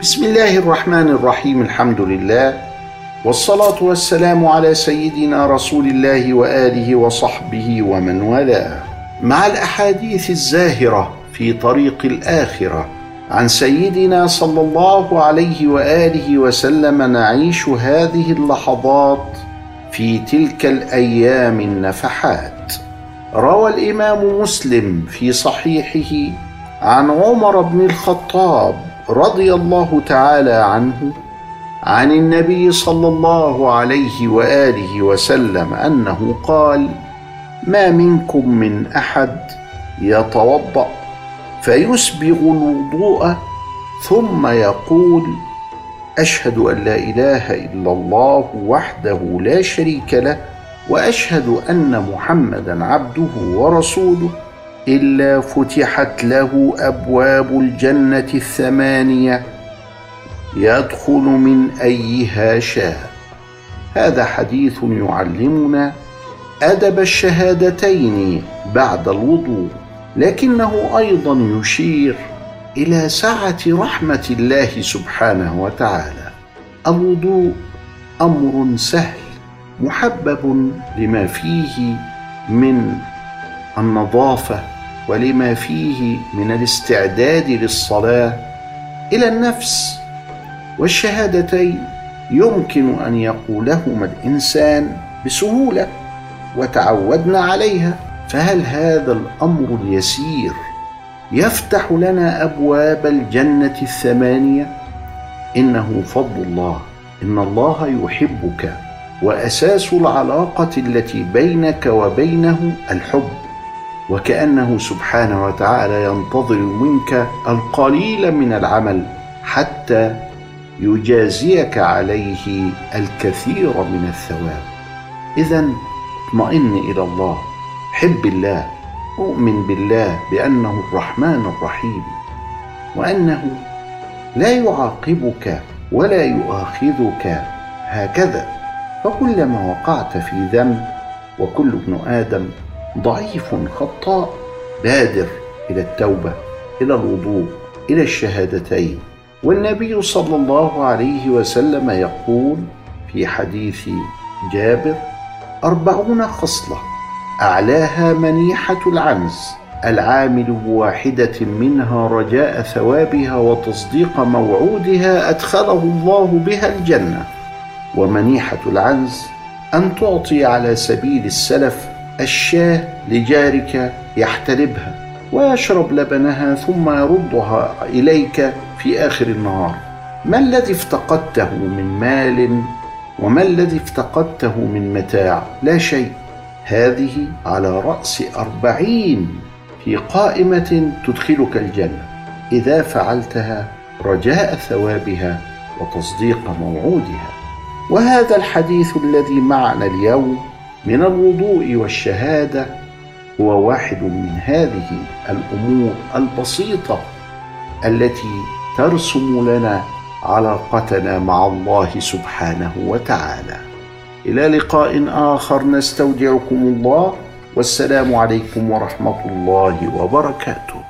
بسم الله الرحمن الرحيم الحمد لله والصلاة والسلام على سيدنا رسول الله وآله وصحبه ومن والاه. مع الأحاديث الزاهرة في طريق الآخرة عن سيدنا صلى الله عليه وآله وسلم نعيش هذه اللحظات في تلك الأيام النفحات. روى الإمام مسلم في صحيحه عن عمر بن الخطاب رضي الله تعالى عنه عن النبي صلى الله عليه وآله وسلم أنه قال ما منكم من أحد يتوضأ فيسبغ الوضوء ثم يقول أشهد أن لا إله إلا الله وحده لا شريك له وأشهد أن محمدا عبده ورسوله إلا فتحت له أبواب الجنة الثمانية يدخل من أيها شاء. هذا حديث يعلمنا أدب الشهادتين بعد الوضوء لكنه أيضا يشير إلى سعة رحمة الله سبحانه وتعالى. الوضوء أمر سهل محبب لما فيه من النظافة ولما فيه من الاستعداد للصلاة إلى النفس والشهادتين يمكن أن يقولهما الإنسان بسهولة وتعودنا عليها. فهل هذا الأمر اليسير يفتح لنا أبواب الجنة الثمانية؟ إنه فضل الله. إن الله يحبك وأساس العلاقة التي بينك وبينه الحب. وكأنه سبحانه وتعالى ينتظر منك القليل من العمل حتى يجازيك عليه الكثير من الثواب. اذا اطمئن إلى الله. حب الله. اؤمن بالله بأنه الرحمن الرحيم. وأنه لا يعاقبك ولا يؤاخذك هكذا. فكلما وقعت في ذنب وكل ابن آدم ضعيف خطاء بادر إلى التوبة إلى الوضوء إلى الشهادتين. والنبي صلى الله عليه وسلم يقول في حديث جابر أربعون خصلة أعلاها منيحة العنز العامل بواحدة منها رجاء ثوابها وتصديق موعودها أدخله الله بها الجنة. ومنيحة العنز أن تعطي على سبيل السلف الشاه لجارك يحتلبها ويشرب لبنها ثم يردها إليك في آخر النهار. ما الذي افتقدته من مال وما الذي افتقدته من متاع؟ لا شيء. هذه على رأس أربعين في قائمة تدخلك الجنة. إذا فعلتها رجاء ثوابها وتصديق موعودها. وهذا الحديث الذي معنا اليوم من الوضوء والشهادة هو واحد من هذه الأمور البسيطة التي ترسم لنا علاقتنا مع الله سبحانه وتعالى. إلى لقاء آخر نستودعكم الله والسلام عليكم ورحمة الله وبركاته.